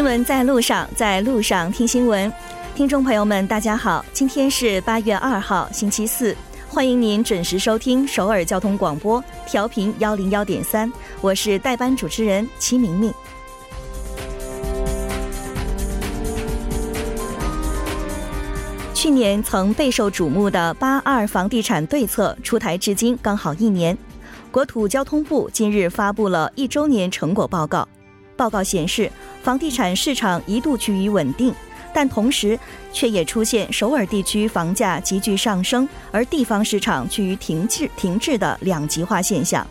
新闻在路上，在路上听新闻。听众朋友们，大家好，今天是八月二号，星期四，欢迎您准时收听首尔交通广播，调频幺零幺点三，我是代班主持人齐明明。去年曾备受瞩目的八二房地产对策出台至今刚好一年，国土交通部今日发布了一周年成果报告。报告显示，房地产市场一度趋于稳定，但同时却也出现首尔地区房价急剧上升，而地方市场趋于停滞停滞的两极化现象。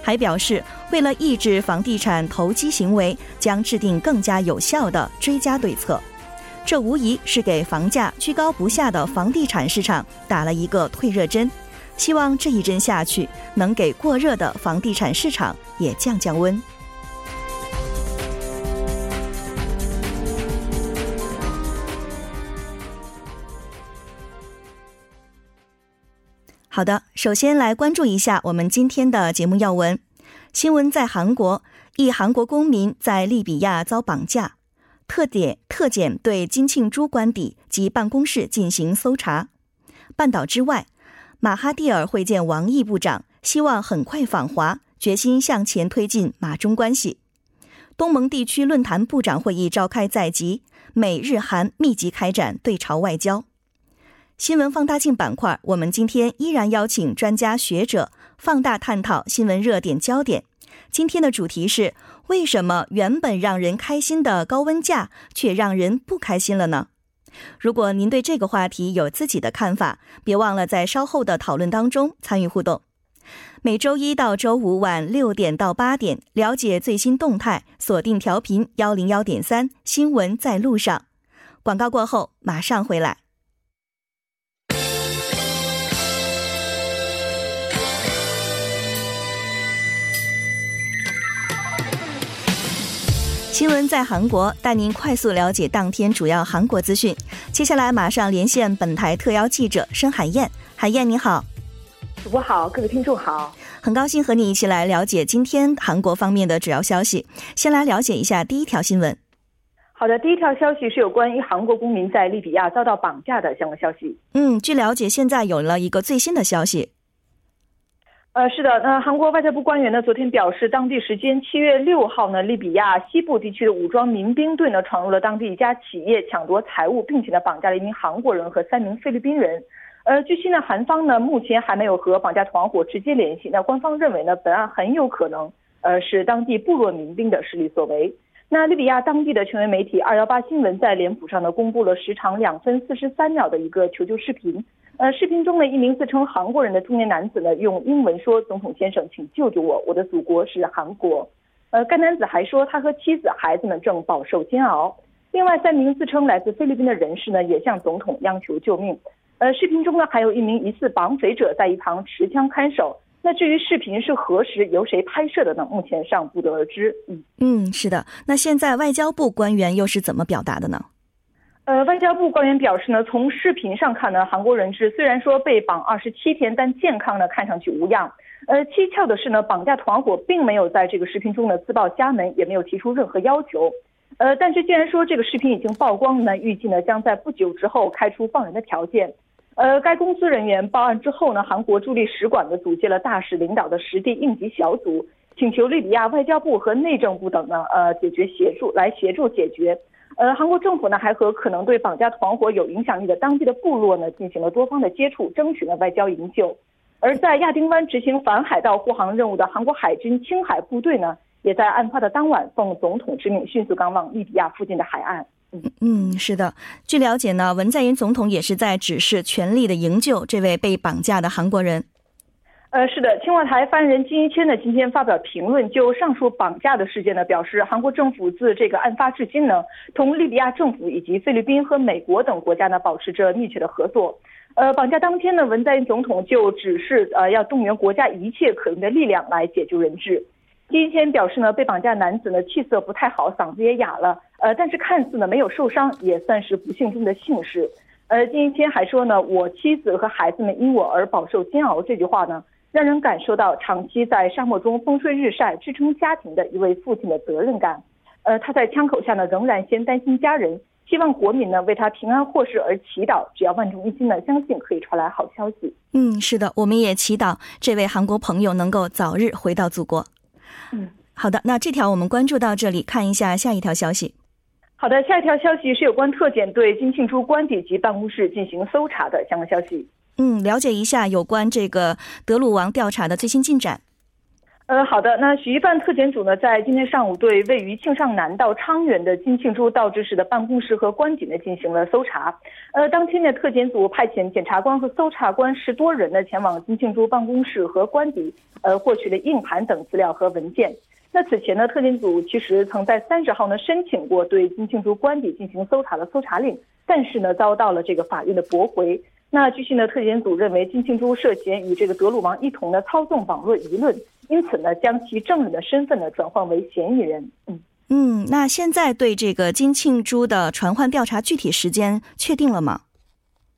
还表示，为了抑制房地产投机行为，将制定更加有效的追加对策。这无疑是给房价居高不下的房地产市场打了一个退热针，希望这一针下去，能给过热的房地产市场也降降温。好的，首先来关注一下我们今天的节目要闻。新闻在韩国，一韩国公民在利比亚遭绑架。特点特检对金庆珠官邸及办公室进行搜查。半岛之外，马哈蒂尔会见王毅部长，希望很快访华，决心向前推进马中关系。东盟地区论坛部长会议召开在即，美日韩密集开展对朝外交。新闻放大镜板块，我们今天依然邀请专家学者放大探讨新闻热点焦点。今天的主题是。为什么原本让人开心的高温假，却让人不开心了呢？如果您对这个话题有自己的看法，别忘了在稍后的讨论当中参与互动。每周一到周五晚六点到八点，了解最新动态，锁定调频幺零幺点三，新闻在路上。广告过后马上回来。新闻在韩国，带您快速了解当天主要韩国资讯。接下来马上连线本台特邀记者申海燕。海燕你好，主播好，各位听众好，很高兴和你一起来了解今天韩国方面的主要消息。先来了解一下第一条新闻。好的，第一条消息是有关于韩国公民在利比亚遭到绑架的相关消息。嗯，据了解，现在有了一个最新的消息。呃，是的，那韩国外交部官员呢，昨天表示，当地时间七月六号呢，利比亚西部地区的武装民兵队呢，闯入了当地一家企业，抢夺财物，并且呢，绑架了一名韩国人和三名菲律宾人。呃，据悉呢，韩方呢，目前还没有和绑架团伙直接联系。那官方认为呢，本案很有可能，呃，是当地部落民兵的势力所为。那利比亚当地的权威媒体二幺八新闻在脸谱上呢，公布了时长两分四十三秒的一个求救视频。呃，视频中的一名自称韩国人的中年男子呢，用英文说：“总统先生，请救救我，我的祖国是韩国。”呃，该男子还说，他和妻子、孩子们正饱受煎熬。另外三名自称来自菲律宾的人士呢，也向总统央求救命。呃，视频中呢，还有一名疑似绑匪者在一旁持枪看守。那至于视频是何时由谁拍摄的呢？目前尚不得而知。嗯嗯，是的。那现在外交部官员又是怎么表达的呢？呃，外交部官员表示呢，从视频上看呢，韩国人质虽然说被绑二十七天，但健康呢看上去无恙。呃，蹊跷的是呢，绑架团伙并没有在这个视频中呢自报家门，也没有提出任何要求。呃，但是既然说这个视频已经曝光呢，预计呢将在不久之后开出放人的条件。呃，该公司人员报案之后呢，韩国驻利使馆呢组建了大使领导的实地应急小组，请求利比亚外交部和内政部等呢呃解决协助来协助解决。呃，韩国政府呢还和可能对绑架团伙有影响力的当地的部落呢进行了多方的接触，争取了外交营救。而在亚丁湾执行反海盗护航任务的韩国海军青海部队呢，也在案发的当晚奉总统之命迅速赶往利比亚附近的海岸。嗯嗯，是的。据了解呢，文在寅总统也是在指示全力的营救这位被绑架的韩国人。呃，是的，青瓦台发言人金一谦呢今天发表评论，就上述绑架的事件呢表示，韩国政府自这个案发至今呢，同利比亚政府以及菲律宾和美国等国家呢保持着密切的合作。呃，绑架当天呢，文在寅总统就指示呃要动员国家一切可用的力量来解救人质。金一谦表示呢，被绑架男子呢气色不太好，嗓子也哑了，呃，但是看似呢没有受伤，也算是不幸中的幸事。呃，金一谦还说呢，我妻子和孩子们因我而饱受煎熬，这句话呢。让人感受到长期在沙漠中风吹日晒支撑家庭的一位父亲的责任感。呃，他在枪口下呢，仍然先担心家人，希望国民呢为他平安获释而祈祷。只要万众一心呢，相信可以传来好消息。嗯，是的，我们也祈祷这位韩国朋友能够早日回到祖国。嗯，好的，那这条我们关注到这里，看一下下一条消息。好的，下一条消息是有关特检对金庆珠官邸及办公室进行搜查的相关消息。嗯，了解一下有关这个德鲁王调查的最新进展。呃，好的。那许一办特检组呢，在今天上午对位于庆尚南道昌原的金庆珠道知事的办公室和官邸呢进行了搜查。呃，当天呢，特检组派遣检察官和搜查官十多人呢前往金庆珠办公室和官邸，呃，获取了硬盘等资料和文件。那此前呢，特检组其实曾在三十号呢申请过对金庆珠官邸进行搜查的搜查令，但是呢遭到了这个法院的驳回。那据悉呢，特检组认为金庆洙涉嫌与这个德鲁王一同的操纵网络舆论，因此呢，将其证人的身份呢转换为嫌疑人。嗯嗯，那现在对这个金庆洙的传唤调查具体时间确定了吗？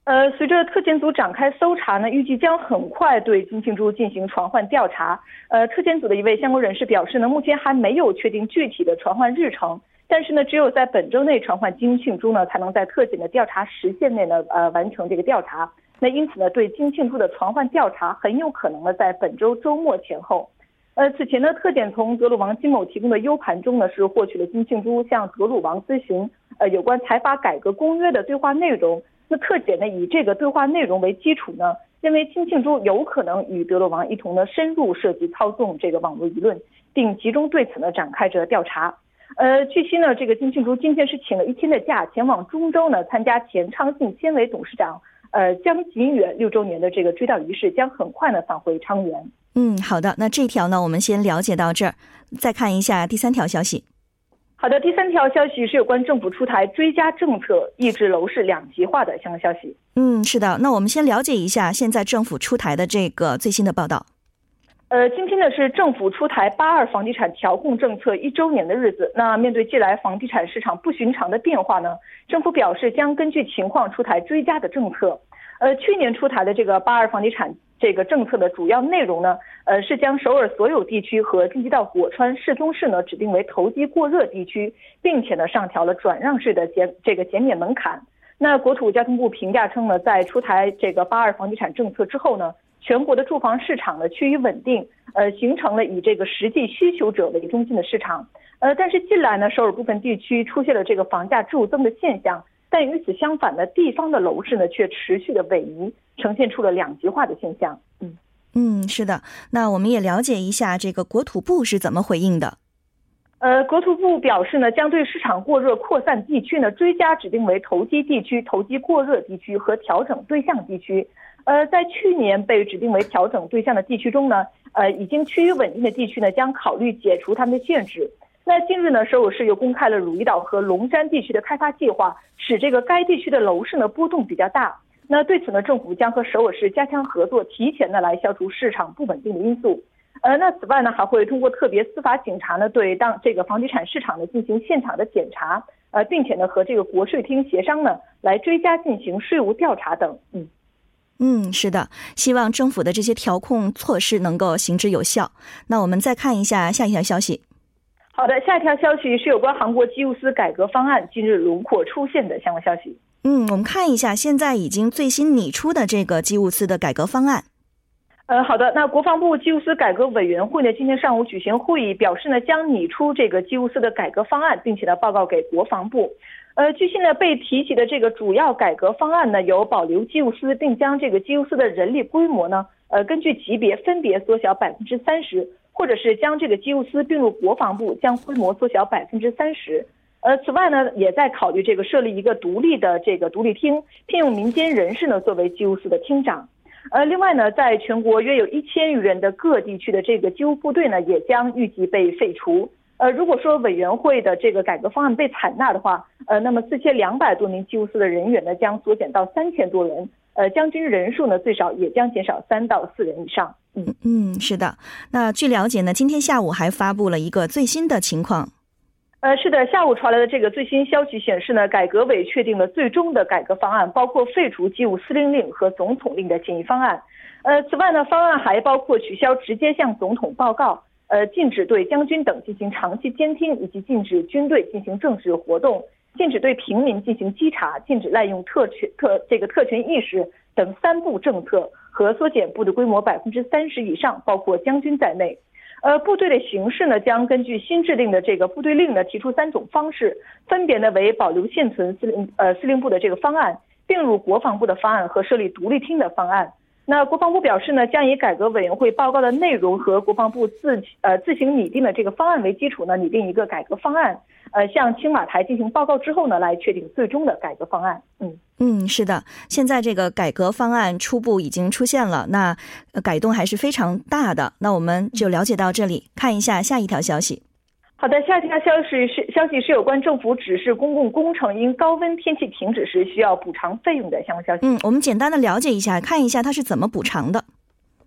呃，随着特检组展开搜查呢，预计将很快对金庆洙进行传唤调查。呃，特检组的一位相关人士表示呢，目前还没有确定具体的传唤日程。但是呢，只有在本周内传唤金庆珠呢，才能在特检的调查时限内呢，呃，完成这个调查。那因此呢，对金庆珠的传唤调查很有可能呢，在本周周末前后。呃，此前呢，特检从德鲁王金某提供的 U 盘中呢，是获取了金庆珠向德鲁王咨询呃有关财阀改革公约的对话内容。那特检呢，以这个对话内容为基础呢，认为金庆珠有可能与德鲁王一同呢，深入涉及操纵这个网络舆论，并集中对此呢展开着调查。呃，据悉呢，这个金庆珠今天是请了一天的假，前往中州呢参加前昌信纤维董事长呃江锦远六周年的这个追悼仪式，将很快呢返回昌原。嗯，好的，那这条呢我们先了解到这儿，再看一下第三条消息。好的，第三条消息是有关政府出台追加政策，抑制楼市两极化的相关消息。嗯，是的，那我们先了解一下现在政府出台的这个最新的报道。呃，今天呢是政府出台八二房地产调控政策一周年的日子。那面对近来房地产市场不寻常的变化呢，政府表示将根据情况出台追加的政策。呃，去年出台的这个八二房地产这个政策的主要内容呢，呃，是将首尔所有地区和京畿道果川、市中市呢指定为投机过热地区，并且呢上调了转让税的减这个减免门槛。那国土交通部评价称呢，在出台这个八二房地产政策之后呢。全国的住房市场呢趋于稳定，呃，形成了以这个实际需求者为中心的市场，呃，但是近来呢，首尔部分地区出现了这个房价骤增的现象，但与此相反呢地方的楼市呢却持续的萎靡，呈现出了两极化的现象。嗯嗯，是的，那我们也了解一下这个国土部是怎么回应的。呃，国土部表示呢，将对市场过热扩散地区呢追加指定为投机地区、投机过热地区和调整对象地区。呃，在去年被指定为调整对象的地区中呢，呃，已经趋于稳定的地区呢，将考虑解除他们的限制。那近日呢，首尔市又公开了汝矣岛和龙山地区的开发计划，使这个该地区的楼市呢波动比较大。那对此呢，政府将和首尔市加强合作，提前的来消除市场不稳定的因素。呃，那此外呢，还会通过特别司法警察呢，对当这个房地产市场呢进行现场的检查，呃，并且呢和这个国税厅协商呢，来追加进行税务调查等。嗯。嗯，是的，希望政府的这些调控措施能够行之有效。那我们再看一下下一条消息。好的，下一条消息是有关韩国机务司改革方案近日轮廓出现的相关消息。嗯，我们看一下现在已经最新拟出的这个机务司的改革方案。呃，好的，那国防部机务司改革委员会呢今天上午举行会议，表示呢将拟出这个机务司的改革方案，并且呢报告给国防部。呃，据悉呢，被提起的这个主要改革方案呢，有保留机务司，并将这个机务司的人力规模呢，呃，根据级别分别缩小百分之三十，或者是将这个机务司并入国防部，将规模缩小百分之三十。呃，此外呢，也在考虑这个设立一个独立的这个独立厅，聘用民间人士呢作为机务司的厅长。呃，另外呢，在全国约有一千余人的各地区的这个机务部队呢，也将预计被废除。呃，如果说委员会的这个改革方案被采纳的话，呃，那么四千两百多名机务司的人员呢，将缩减到三千多人，呃，将军人数呢，最少也将减少三到四人以上。嗯嗯，是的。那据了解呢，今天下午还发布了一个最新的情况。呃，是的，下午传来的这个最新消息显示呢，改革委确定了最终的改革方案，包括废除机务司令令和总统令的建议方案。呃，此外呢，方案还包括取消直接向总统报告。呃，禁止对将军等进行长期监听，以及禁止军队进行政治活动，禁止对平民进行稽查，禁止滥用特权特这个特权意识等三部政策，和缩减部的规模百分之三十以上，包括将军在内。呃，部队的形式呢，将根据新制定的这个部队令呢，提出三种方式，分别呢为保留现存司令呃司令部的这个方案，并入国防部的方案和设立独立厅的方案。那国防部表示呢，将以改革委员会报告的内容和国防部自呃自行拟定的这个方案为基础呢，拟定一个改革方案，呃，向青瓦台进行报告之后呢，来确定最终的改革方案。嗯嗯，是的，现在这个改革方案初步已经出现了，那改动还是非常大的。那我们就了解到这里，看一下下一条消息。好的，下一条消息是消息是有关政府指示公共工程因高温天气停止时需要补偿费用的相关消息。嗯，我们简单的了解一下，看一下它是怎么补偿的。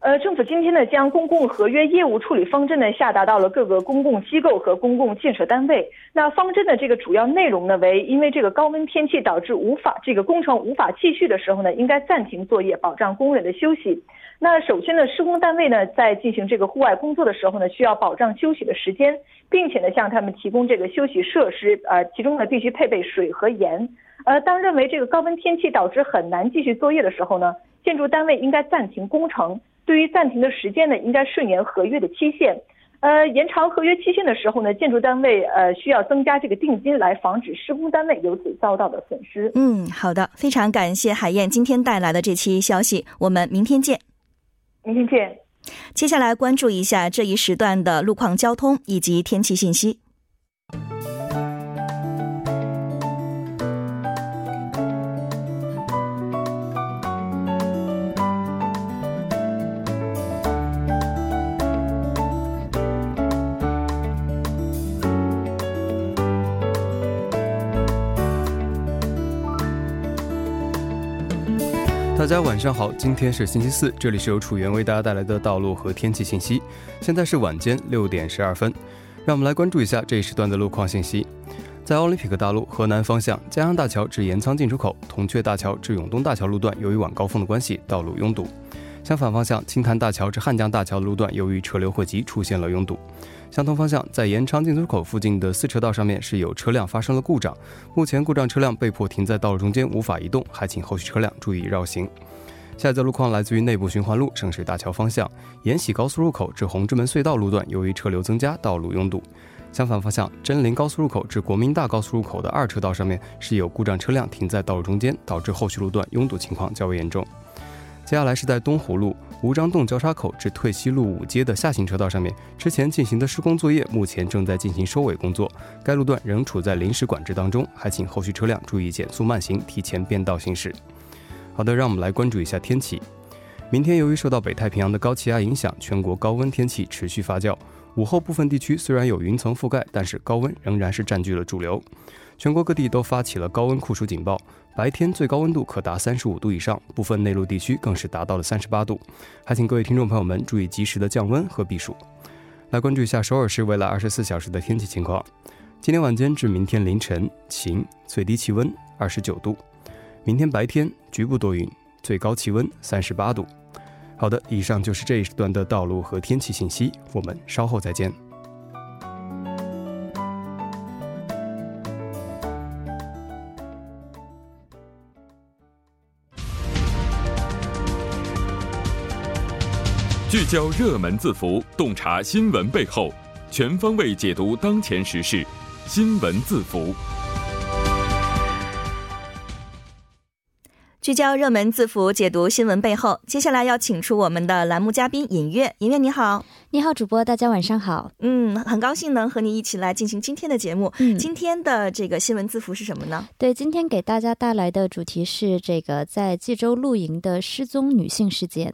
呃，政府今天呢将公共合约业务处理方针呢下达到了各个公共机构和公共建设单位。那方针的这个主要内容呢为，因为这个高温天气导致无法这个工程无法继续的时候呢，应该暂停作业，保障工人的休息。那首先呢，施工单位呢在进行这个户外工作的时候呢，需要保障休息的时间。并且呢，向他们提供这个休息设施，呃，其中呢必须配备水和盐。呃，当认为这个高温天气导致很难继续作业的时候呢，建筑单位应该暂停工程。对于暂停的时间呢，应该顺延合约的期限。呃，延长合约期限的时候呢，建筑单位呃需要增加这个定金，来防止施工单位由此遭到的损失。嗯，好的，非常感谢海燕今天带来的这期消息，我们明天见。明天见。接下来关注一下这一时段的路况、交通以及天气信息。大家晚上好，今天是星期四，这里是由楚源为大家带来的道路和天气信息。现在是晚间六点十二分，让我们来关注一下这一时段的路况信息。在奥林匹克大路河南方向嘉阳大桥至盐仓进出口、铜雀大桥至永东大桥路段，由于晚高峰的关系，道路拥堵。相反方向青潭大桥至汉江大桥路段，由于车流汇集，出现了拥堵。相同方向，在延昌进出口附近的四车道上面是有车辆发生了故障，目前故障车辆被迫停在道路中间，无法移动，还请后续车辆注意绕行。下一则路况来自于内部循环路圣水大桥方向延禧高速入口至红之门隧道路段，由于车流增加，道路拥堵。相反方向，真林高速入口至国民大高速入口的二车道上面是有故障车辆停在道路中间，导致后续路段拥堵情况较为严重。接下来是在东湖路吴张洞交叉口至退西路五街的下行车道上面，之前进行的施工作业目前正在进行收尾工作，该路段仍处在临时管制当中，还请后续车辆注意减速慢行，提前变道行驶。好的，让我们来关注一下天气。明天由于受到北太平洋的高气压影响，全国高温天气持续发酵。午后部分地区虽然有云层覆盖，但是高温仍然是占据了主流。全国各地都发起了高温酷暑警报。白天最高温度可达三十五度以上，部分内陆地区更是达到了三十八度。还请各位听众朋友们注意及时的降温和避暑。来关注一下首尔市未来二十四小时的天气情况。今天晚间至明天凌晨晴，最低气温二十九度；明天白天局部多云，最高气温三十八度。好的，以上就是这一段的道路和天气信息，我们稍后再见。聚焦热门字符，洞察新闻背后，全方位解读当前时事。新闻字符，聚焦热门字符，解读新闻背后。接下来要请出我们的栏目嘉宾尹月，尹月你好，你好，主播，大家晚上好。嗯，很高兴能和你一起来进行今天的节目。嗯，今天的这个新闻字符是什么呢？对，今天给大家带来的主题是这个在济州露营的失踪女性事件。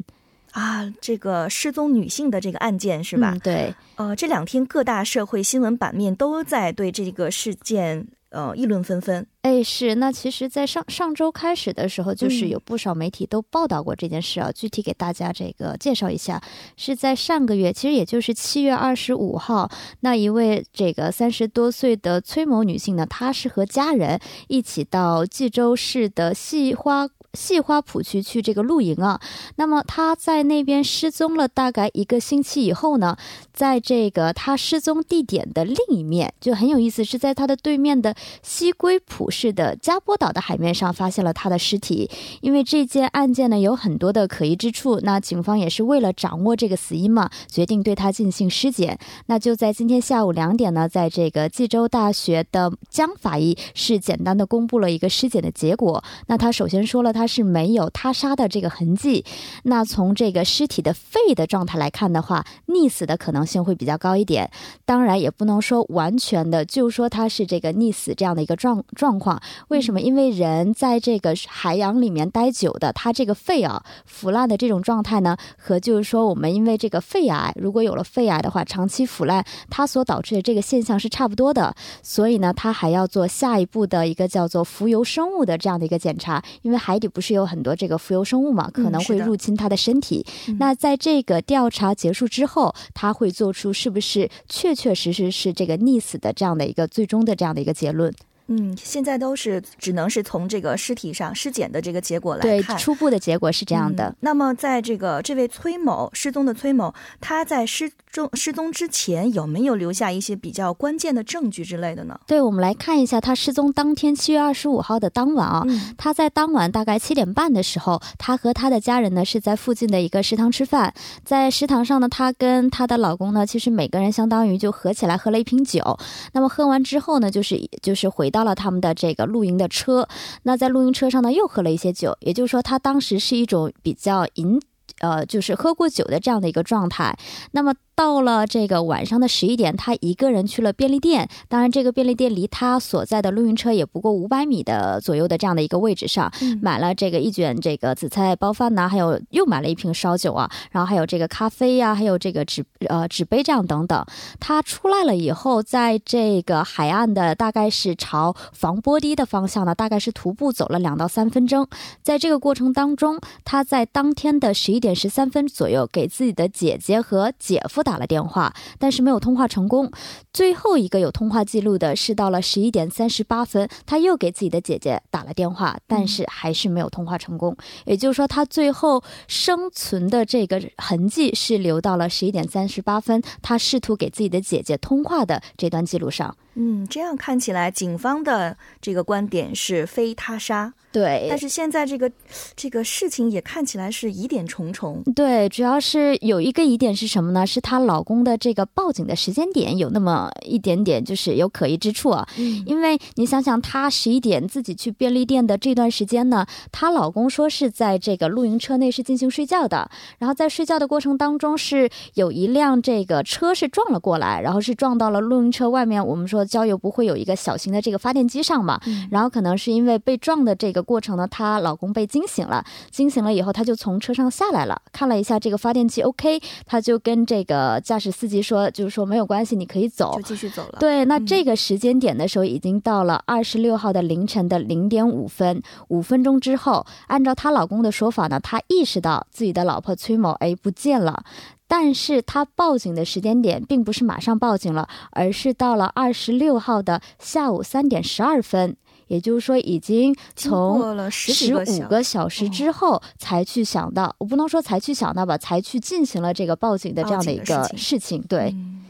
啊，这个失踪女性的这个案件是吧？对，呃，这两天各大社会新闻版面都在对这个事件呃议论纷纷。哎，是。那其实，在上上周开始的时候，就是有不少媒体都报道过这件事啊。具体给大家这个介绍一下，是在上个月，其实也就是七月二十五号，那一位这个三十多岁的崔某女性呢，她是和家人一起到济州市的细花。细花浦区去这个露营啊。那么他在那边失踪了大概一个星期以后呢，在这个他失踪地点的另一面，就很有意思，是在他的对面的西归浦市的加波岛的海面上发现了他的尸体。因为这件案件呢有很多的可疑之处，那警方也是为了掌握这个死因嘛，决定对他进行尸检。那就在今天下午两点呢，在这个济州大学的江法医是简单的公布了一个尸检的结果。那他首先说了他是没有他杀的这个痕迹。那从这个尸体的肺的状态来看的话，溺死的可能性会比较高一点。当然也不能说完全的就说他是这个溺死这样的一个状状况。为什么？因为人在这个海洋里面待久的，他这个肺啊腐烂的这种状态呢，和就是说我们因为这个肺癌，如果有了肺癌的话，长期腐烂，它所导致的这个现象是差不多的。所以呢，他还要做下一步的一个叫做浮游生物的这样的一个检查，因为海底不是有很多这个浮游生物嘛，可能会入侵它的身体。那在这个调查结束之后，他会做出是不是确确实实是这个溺死的这样的一个最终的这样的一个结论。嗯，现在都是只能是从这个尸体上尸检的这个结果来对，看。初步的结果是这样的。嗯那么，在这个这位崔某失踪的崔某，他在失踪失踪之前有没有留下一些比较关键的证据之类的呢？对，我们来看一下他失踪当天七月二十五号的当晚啊，嗯他在当晚大概七点半的时候，他和他的家人呢是在附近的一个食堂吃饭，在食堂上呢，他跟他的老公呢，其实每个人相当于就合起来喝了一瓶酒。那么喝完之后呢，就是就是回到到了他们的这个露营的车。那在露营车上呢，又喝了一些酒，也就是说，他当时是一种比较饮。呃，就是喝过酒的这样的一个状态。那么到了这个晚上的十一点，他一个人去了便利店。当然，这个便利店离他所在的露营车也不过五百米的左右的这样的一个位置上，嗯买了这个一卷这个紫菜包饭呐、还有又买了一瓶烧酒啊，然后还有这个咖啡呀、还有这个纸呃纸杯这样等等。他出来了以后，在这个海岸的大概是朝防波堤的方向呢，大概是徒步走了两到三分钟。在这个过程当中，他在当天的十一点十三分左右给自己的姐姐和姐夫打了电话，但是没有通话成功。最后一个有通话记录的是到了十一点三十八分，他又给自己的姐姐打了电话，但是还是没有通话成功。也就是说，他最后生存的这个痕迹是留到了十一点三十八分，他试图给自己的姐姐通话的这段记录上。嗯，这样看起来，警方的这个观点是非他杀，对，但是现在这个这个事情也看起来是疑点重重。对，主要是有一个疑点是什么呢？是她老公的这个报警的时间点有那么一点点，就是有可疑之处啊。嗯因为你想想，她十一点自己去便利店的这段时间呢，她老公说是在这个露营车内是进行睡觉的，然后在睡觉的过程当中是有一辆这个车是撞了过来，然后是撞到了露营车外面，我们说郊游不会有一个小型的这个发电机上嘛，嗯然后可能是因为被撞的这个过程呢，她老公被惊醒了，惊醒了以后，她就从车上下来了，看了一下这个发电机 OK，她就跟这个驾驶司机说，就是说没有关系，你可以走就。继续走了。，对，那嗯这个时间点的时候，已经到了二十六号的凌晨的零点五分，五分钟之后，按照她老公的说法呢，她意识到自己的老婆崔某哎不见了。但是他报警的时间点并不是马上报警了，而是到了二十六号的下午三点十二分，也就是说已经经从十五个小时之后才去想到，我不能说才去想到吧，才去进行了这个报警的这样的一个事情事情。对，嗯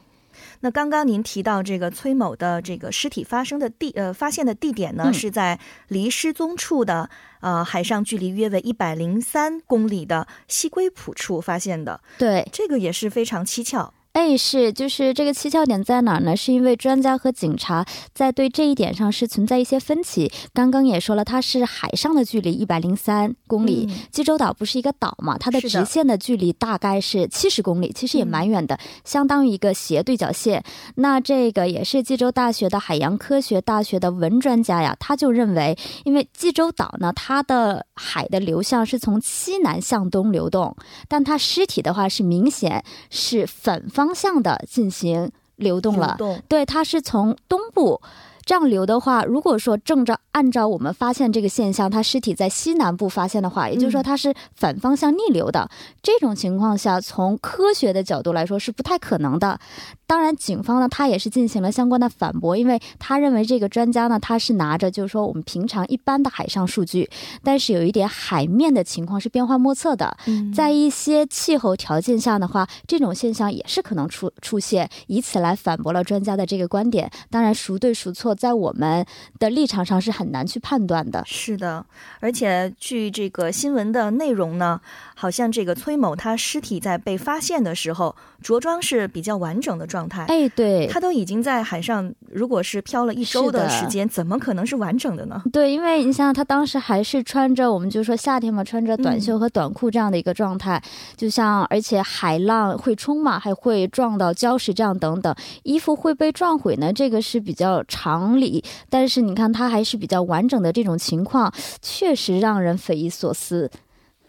那刚刚您提到这个崔某的这个尸体发生的地呃发现的地点呢，嗯。是在离失踪处的呃海上距离约为一百零三公里的西归浦处发现的，对，这个也是非常蹊跷。哎，是，就是这个蹊跷点在哪儿呢？是因为专家和警察在对这一点上是存在一些分歧。刚刚也说了，它是海上的距离一百零三公里，嗯济州岛不是一个岛嘛，它的直线的距离大概是七十公里，其实也蛮远的，相当于一个斜对角线。那这个也是济州大学的海洋科学大学的文专家呀，他就认为，因为济州岛呢，它的海的流向是从西南向东流动，但它尸体的话是明显是反方向的进行流动了。流动对，它是从东部这样流的话，如果说正着按照我们发现这个现象，他尸体在西南部发现的话，也就是说它是反方向逆流的。这种情况下，从科学的角度来说是不太可能的。当然，警方呢，他也是进行了相关的反驳，因为他认为这个专家呢，他是拿着就是说我们平常一般的海上数据，但是有一点海面的情况是变幻莫测的，在一些气候条件下的话，这种现象也是可能出出现，以此来反驳了专家的这个观点。当然，孰对孰错，在我们的立场上是很难去判断的。是的，而且据这个新闻的内容呢，好像这个崔某他尸体在被发现的时候，着装是比较完整的状。态哎，对，他都已经在海上，如果是漂了一周的时间，怎么可能是完整的呢？对，因为你想想，他当时还是穿着，我们就说夏天嘛，穿着短袖和短裤这样的一个状态，就像而且海浪会冲嘛，还会撞到礁石这样等等，衣服会被撞毁呢，这个是比较常理。但是你看，它还是比较完整的这种情况，确实让人匪夷所思。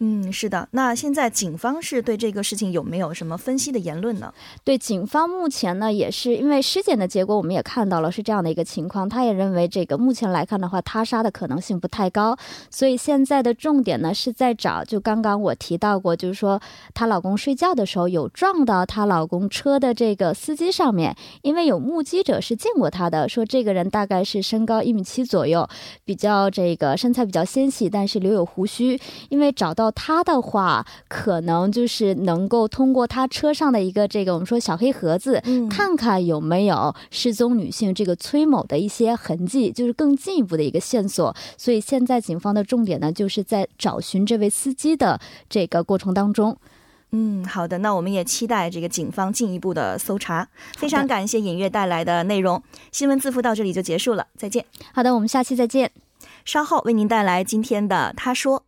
嗯，是的。那现在警方是对这个事情有没有什么分析的言论呢？对，警方目前呢也是因为尸检的结果，我们也看到了是这样的一个情况。他也认为这个目前来看的话，他杀的可能性不太高。所以现在的重点呢是在找，就刚刚我提到过，就是说她老公睡觉的时候有撞到她老公车的这个司机上面，因为有目击者是见过他的，说这个人大概是身高一米七左右，比较这个身材比较纤细，但是留有胡须。因为找到。他的话，可能就是能够通过他车上的一个这个我们说小黑盒子，看看有没有失踪女性这个崔某的一些痕迹，就是更进一步的一个线索。所以现在警方的重点呢，就是在找寻这位司机的这个过程当中。嗯，好的，那我们也期待这个警方进一步的搜查。非常感谢尹月带来的内容，新闻字符到这里就结束了，再见。好的，我们下期再见。稍后为您带来今天的他说。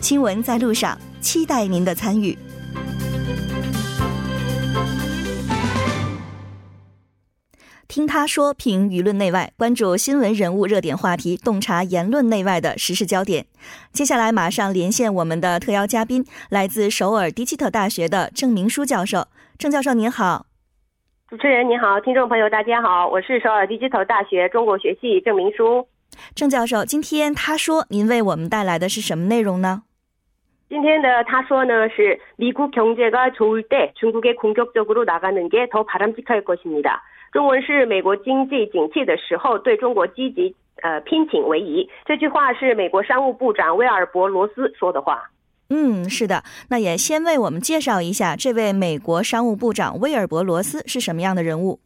新闻在路上，期待您的参与。听他说，评舆论内外，关注新闻人物热点话题，洞察言论内外的时事焦点。接下来马上连线我们的特邀嘉宾，来自首尔迪基特大学的郑明书教授。郑教授您好，主持人您好，听众朋友大家好，我是首尔迪基特大学中国学系郑明书。郑教授，今天他说您为我们带来的是什么内容呢？今天的他说呢是미국경제가좋을때중국에공격적으로나가는게더바람직할것입니다中文是美国经济景气的时候对中国积极呃聘请为宜。这句话是美国商务部长威尔伯罗斯说的话。嗯，是的。那也先为我们介绍一下这位美国商务部长威尔伯罗斯是什么样的人物。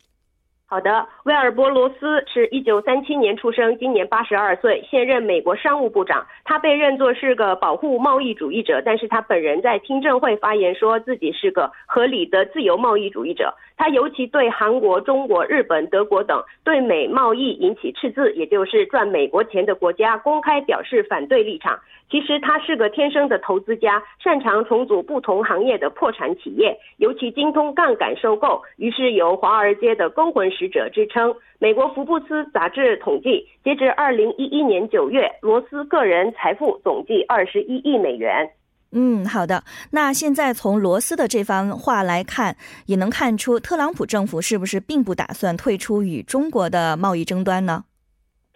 好的，威尔伯罗斯是一九三七年出生，今年八十二岁，现任美国商务部长。他被认作是个保护贸易主义者，但是他本人在听证会发言说自己是个合理的自由贸易主义者。他尤其对韩国、中国、日本、德国等对美贸易引起赤字，也就是赚美国钱的国家，公开表示反对立场。其实他是个天生的投资家，擅长重组不同行业的破产企业，尤其精通杠杆收购，于是有华尔街的勾魂使者之称。美国福布斯杂志统计，截至二零一一年九月，罗斯个人财富总计二十一亿美元。嗯，好的。那现在从罗斯的这番话来看，也能看出特朗普政府是不是并不打算退出与中国的贸易争端呢？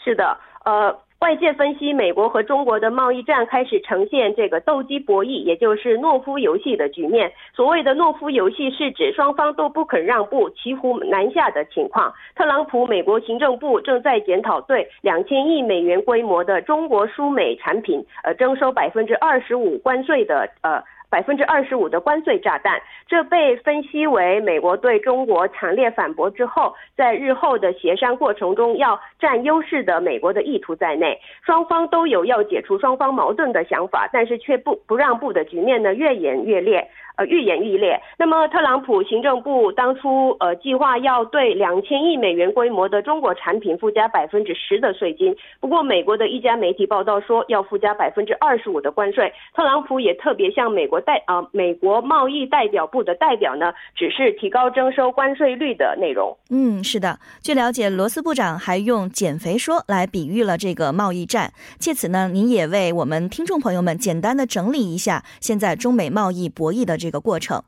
是的，呃。外界分析，美国和中国的贸易战开始呈现这个斗鸡博弈，也就是懦夫游戏的局面。所谓的懦夫游戏，是指双方都不肯让步，骑虎难下的情况。特朗普美国行政部正在检讨对两千亿美元规模的中国输美产品，呃，征收百分之二十五关税的呃百分之二十五的关税炸弹。这被分析为美国对中国强烈反驳之后，在日后的协商过程中要占优势的美国的意图在内。双方都有要解除双方矛盾的想法，但是却不不让步的局面呢，越演越烈。呃，愈演愈烈。那么，特朗普行政部当初呃计划要对两千亿美元规模的中国产品附加百分之十的税金。不过，美国的一家媒体报道说要附加百分之二十五的关税。特朗普也特别向美国代啊美国贸易代表部的代表呢，指示提高征收关税率的内容。嗯，是的。据了解，罗斯部长还用“减肥说”来比喻了这个贸易战。借此呢，您也为我们听众朋友们简单的整理一下现在中美贸易博弈的这。这个过程，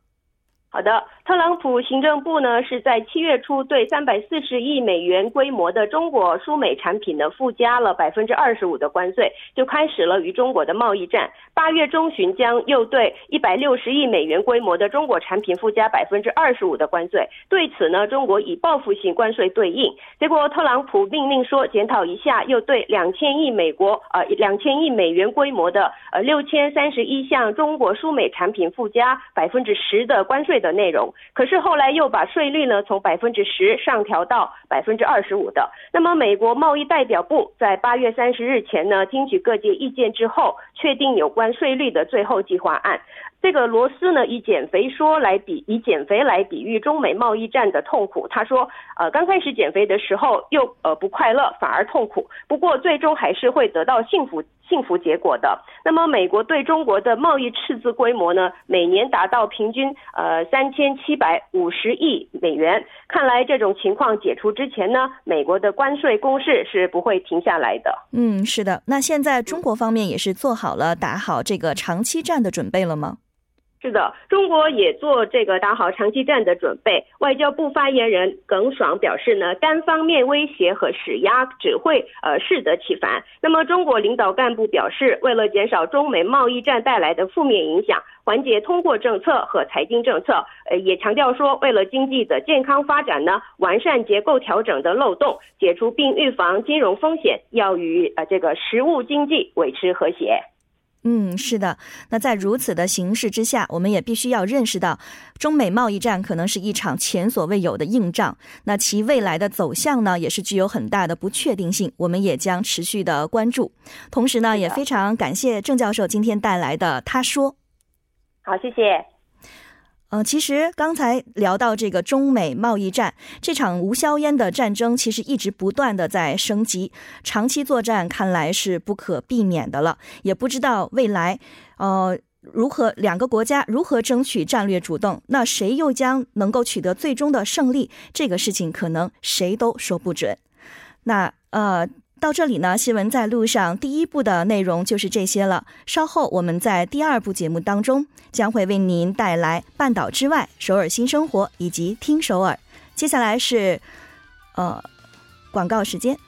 好的。特朗普行政部呢是在七月初对三百四十亿美元规模的中国输美产品呢附加了百分之二十五的关税，就开始了与中国的贸易战。八月中旬将又对一百六十亿美元规模的中国产品附加百分之二十五的关税。对此呢，中国以报复性关税对应。结果，特朗普命令说检讨一下，又对两千亿美国呃两千亿美元规模的呃六千三十一项中国输美产品附加百分之十的关税的内容。可是后来又把税率呢从百分之十上调到百分之二十五的。那么美国贸易代表部在八月三十日前呢听取各界意见之后，确定有关税率的最后计划案。这个罗斯呢以减肥说来比以减肥来比喻中美贸易战的痛苦。他说，呃，刚开始减肥的时候又呃不快乐，反而痛苦。不过最终还是会得到幸福幸福结果的。那么美国对中国的贸易赤字规模呢，每年达到平均呃三千七百五十亿美元。看来这种情况解除之前呢，美国的关税攻势是不会停下来的。嗯，是的。那现在中国方面也是做好了打好这个长期战的准备了吗？是的，中国也做这个打好长期战的准备。外交部发言人耿爽表示呢，单方面威胁和施压只会呃适得其反。那么中国领导干部表示，为了减少中美贸易战带来的负面影响，缓解通货政策和财经政策，呃也强调说，为了经济的健康发展呢，完善结构调整的漏洞，解除并预防金融风险，要与呃这个实物经济维持和谐。嗯，是的。那在如此的形势之下，我们也必须要认识到，中美贸易战可能是一场前所未有的硬仗。那其未来的走向呢，也是具有很大的不确定性。我们也将持续的关注。同时呢，也非常感谢郑教授今天带来的他说。好，谢谢。呃，其实刚才聊到这个中美贸易战这场无硝烟的战争，其实一直不断的在升级，长期作战看来是不可避免的了。也不知道未来，呃，如何两个国家如何争取战略主动，那谁又将能够取得最终的胜利？这个事情可能谁都说不准。那呃。到这里呢，新闻在路上第一部的内容就是这些了。稍后我们在第二部节目当中将会为您带来《半岛之外》、首尔新生活以及听首尔。接下来是，呃，广告时间。